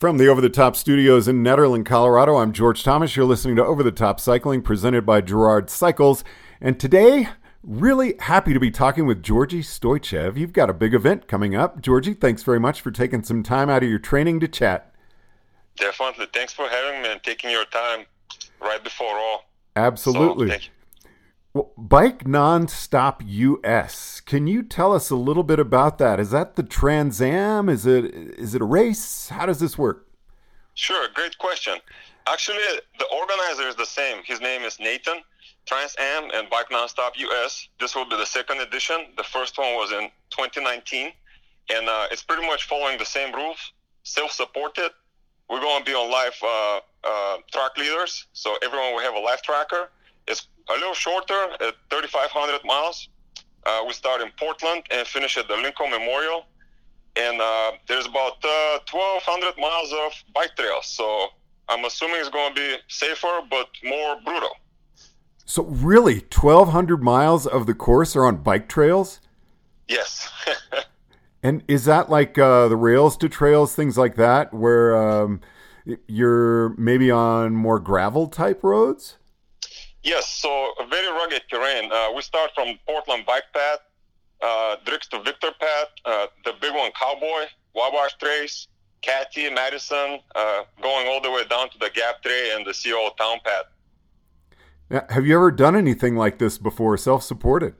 From the Over the Top studios in Nederland, Colorado, I'm George Thomas. You're listening to Over the Top Cycling presented by Gerard Cycles. And today, really happy to be talking with Georgi Stoychev. You've got a big event coming up. Georgi, thanks very much for taking some time out of your training to chat. Definitely. Thanks for having me and taking your time right before all. Absolutely. So, Bike Nonstop US. Can you tell us a little bit about that? Is that the Trans Am? Is it is it a race? How does this work? Sure, great question. Actually, the organizer is the same. His name is Nathan. Trans Am and Bike Nonstop US. This will be the second edition. The first one was in 2019, and uh, it's pretty much following the same rules, self-supported. We're going to be on live uh, uh, track leaders, so everyone will have a live tracker it's a little shorter at 3,500 miles. Uh, we start in Portland and finish at the Lincoln Memorial. And uh, there's about uh, 1,200 miles of bike trails. So I'm assuming it's going to be safer, but more brutal. So, really, 1,200 miles of the course are on bike trails? Yes. and is that like uh, the rails to trails, things like that, where um, you're maybe on more gravel type roads? Yes, so a very rugged terrain. Uh, we start from Portland Bike Path, uh, Driggs to Victor Path, uh, the big one Cowboy, Wabash Trace, Katy, Madison, uh, going all the way down to the Gap Trail and the CO Towpath. Now, have you ever done anything like this before, self-supported?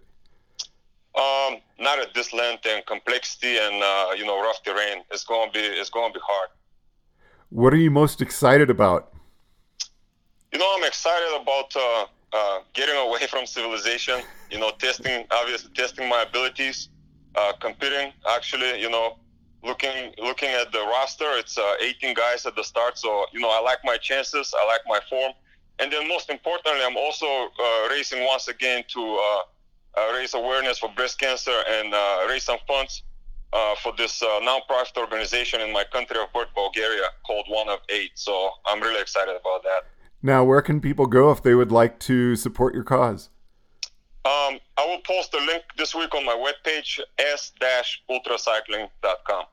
Um, not at this length and complexity and uh, you know rough terrain. It's going to be it's going to be hard. What are you most excited about? About uh, uh, getting away from civilization. You know, testing, obviously, testing my abilities, uh, competing. Actually, you know, looking looking at the roster, it's uh, 18 guys at the start. So, you know, I like my chances. I like my form. And then, most importantly, I'm also uh, racing once again to uh, raise awareness for breast cancer and raise some funds uh, for this uh, non-profit organization in my country of birth, Bulgaria, called One of Eight. So I'm really excited about that. Now, where can people go if they would like to support your cause? Um, I will post a link this week on my webpage, s-ultracycling.com.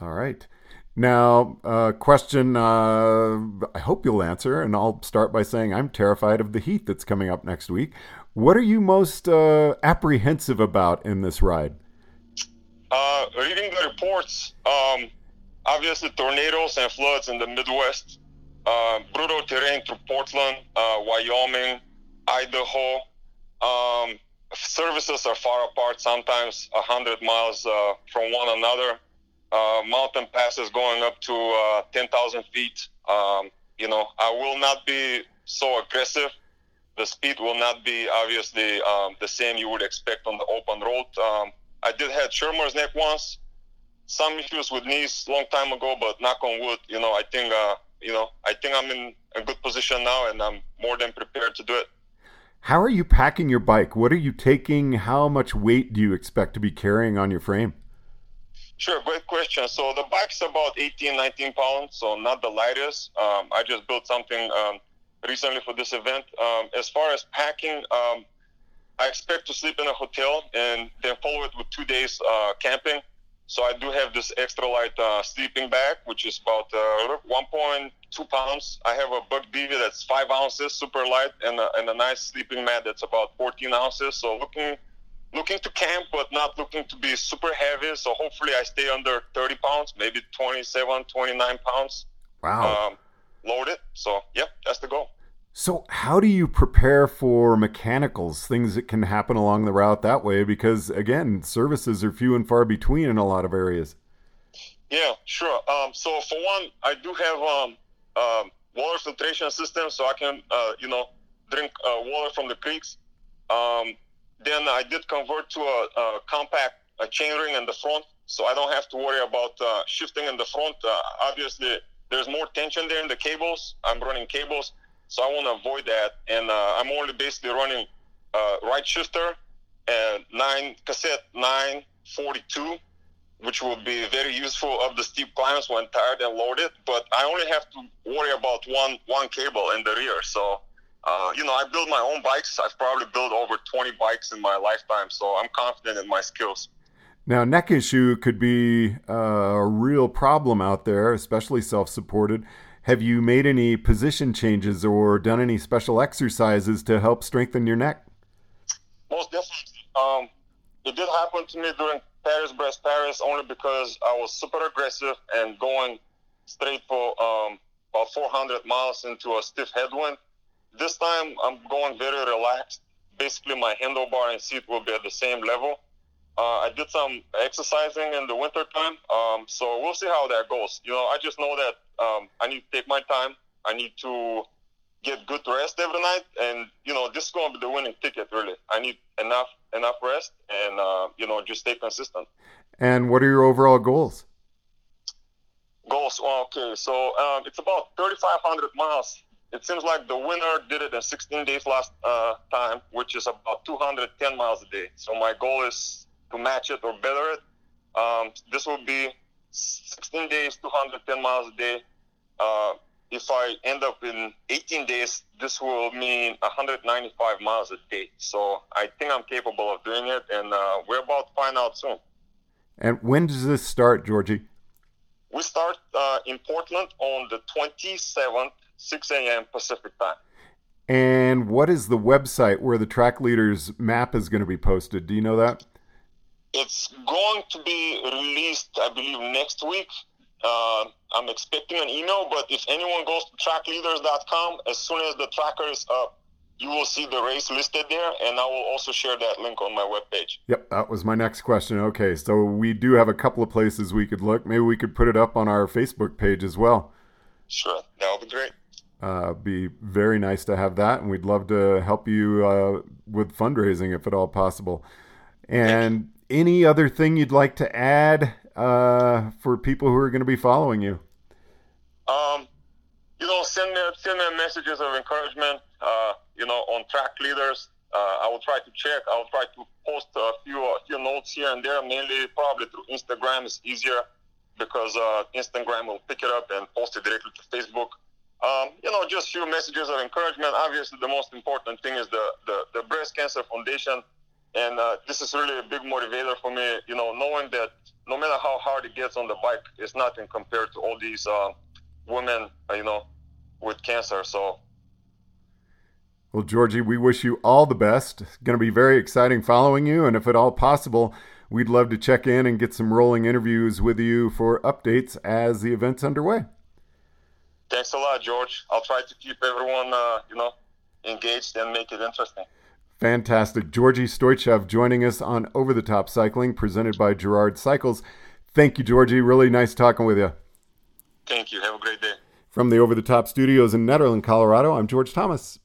All right. Now, uh, question uh, I hope you'll answer, and I'll start by saying I'm terrified of the heat that's coming up next week. What are you most uh, apprehensive about in this ride? Uh, reading the reports, um, obviously tornadoes and floods in the Midwest uh, brutal terrain through Portland, uh, Wyoming, Idaho. Um, services are far apart, sometimes 100 miles uh, from one another. Uh, mountain passes going up to uh, 10,000 feet. Um, you know, I will not be so aggressive. The speed will not be obviously um, the same you would expect on the open road. Um, I did have Shermer's neck once. Some issues with knees long time ago, but knock on wood, you know, I think uh, you know, I think I'm in a good position now, and I'm more than prepared to do it. How are you packing your bike? What are you taking? How much weight do you expect to be carrying on your frame? Sure, great question. So the bike's about 18, 19 pounds, so not the lightest. Um, I just built something um, recently for this event. Um, as far as packing, um, I expect to sleep in a hotel and then follow it with two days uh, camping. So I do have this extra light uh, sleeping bag, which is about uh, 1.2 pounds. I have a Buck Bivy that's five ounces, super light, and a, and a nice sleeping mat that's about 14 ounces. So looking looking to camp, but not looking to be super heavy. So hopefully I stay under 30 pounds, maybe 27, 29 pounds. Wow. Um, loaded. So yeah, that's the goal. So, how do you prepare for mechanicals, things that can happen along the route that way? Because, again, services are few and far between in a lot of areas. Yeah, sure. Um, so, for one, I do have um, uh, water filtration system, so I can, uh, you know, drink uh, water from the creeks. Um, then I did convert to a, a compact a chainring in the front, so I don't have to worry about uh, shifting in the front. Uh, obviously, there's more tension there in the cables. I'm running cables so I want to avoid that. And uh, I'm only basically running uh, right shifter and nine cassette 942, which will be very useful of the steep climbs when tired and loaded. But I only have to worry about one one cable in the rear. So uh, you know, I build my own bikes. I've probably built over 20 bikes in my lifetime, so I'm confident in my skills. Now, neck issue could be uh, a real problem out there, especially self supported. Have you made any position changes or done any special exercises to help strengthen your neck? Most definitely. Um, it did happen to me during Paris Brest Paris only because I was super aggressive and going straight for um, about 400 miles into a stiff headwind. This time I'm going very relaxed. Basically, my handlebar and seat will be at the same level. Uh, I did some exercising in the winter time, um, so we'll see how that goes. You know, I just know that um, I need to take my time. I need to get good rest every night, and you know, this is going to be the winning ticket. Really, I need enough enough rest, and uh, you know, just stay consistent. And what are your overall goals? Goals. Well, okay, so um, it's about 3,500 miles. It seems like the winner did it in 16 days last uh, time, which is about 210 miles a day. So my goal is to match it or better it. Um, this will be 16 days, 210 miles a day. Uh, if I end up in 18 days, this will mean 195 miles a day. So I think I'm capable of doing it, and uh, we're about to find out soon. And when does this start, Georgi? We start uh, in Portland on the 27th, 6 a.m. Pacific time. And what is the website where the track leaders map is going to be posted? Do you know that? It's going to be released, I believe, next week. Uh, I'm expecting an email, but if anyone goes to trackleaders.com, as soon as the tracker is up, you will see the race listed there, and I will also share that link on my webpage. Yep, that was my next question. Okay, so we do have a couple of places we could look. Maybe we could put it up on our Facebook page as well. Sure, that would be great. Uh, be very nice to have that, and we'd love to help you uh, with fundraising if at all possible. And any other thing you'd like to add uh, for people who are going to be following you? Um, you know, send them send me messages of encouragement. Uh, you know, on track leaders. Uh, I will try to check. I will try to post a few a few notes here and there. Mainly, probably through Instagram is easier because uh, Instagram will pick it up and post it directly to Facebook. Um, you know, just few messages of encouragement. Obviously, the most important thing is the, the, the Breast Cancer Foundation and uh, this is really a big motivator for me, you know, knowing that no matter how hard it gets on the bike, it's nothing compared to all these uh, women, uh, you know, with cancer. So. Well, Georgi, we wish you all the best. It's going to be very exciting following you. And if at all possible, we'd love to check in and get some rolling interviews with you for updates as the event's underway. Thanks a lot, George. I'll try to keep everyone, uh, you know, engaged and make it interesting. Fantastic. Georgi Stoychev joining us on Over the Top Cycling, presented by Gerard Cycles. Thank you, Georgi. Really nice talking with you. Thank you. Have a great day. From the Over the Top studios in Nederland, Colorado, I'm George Thomas.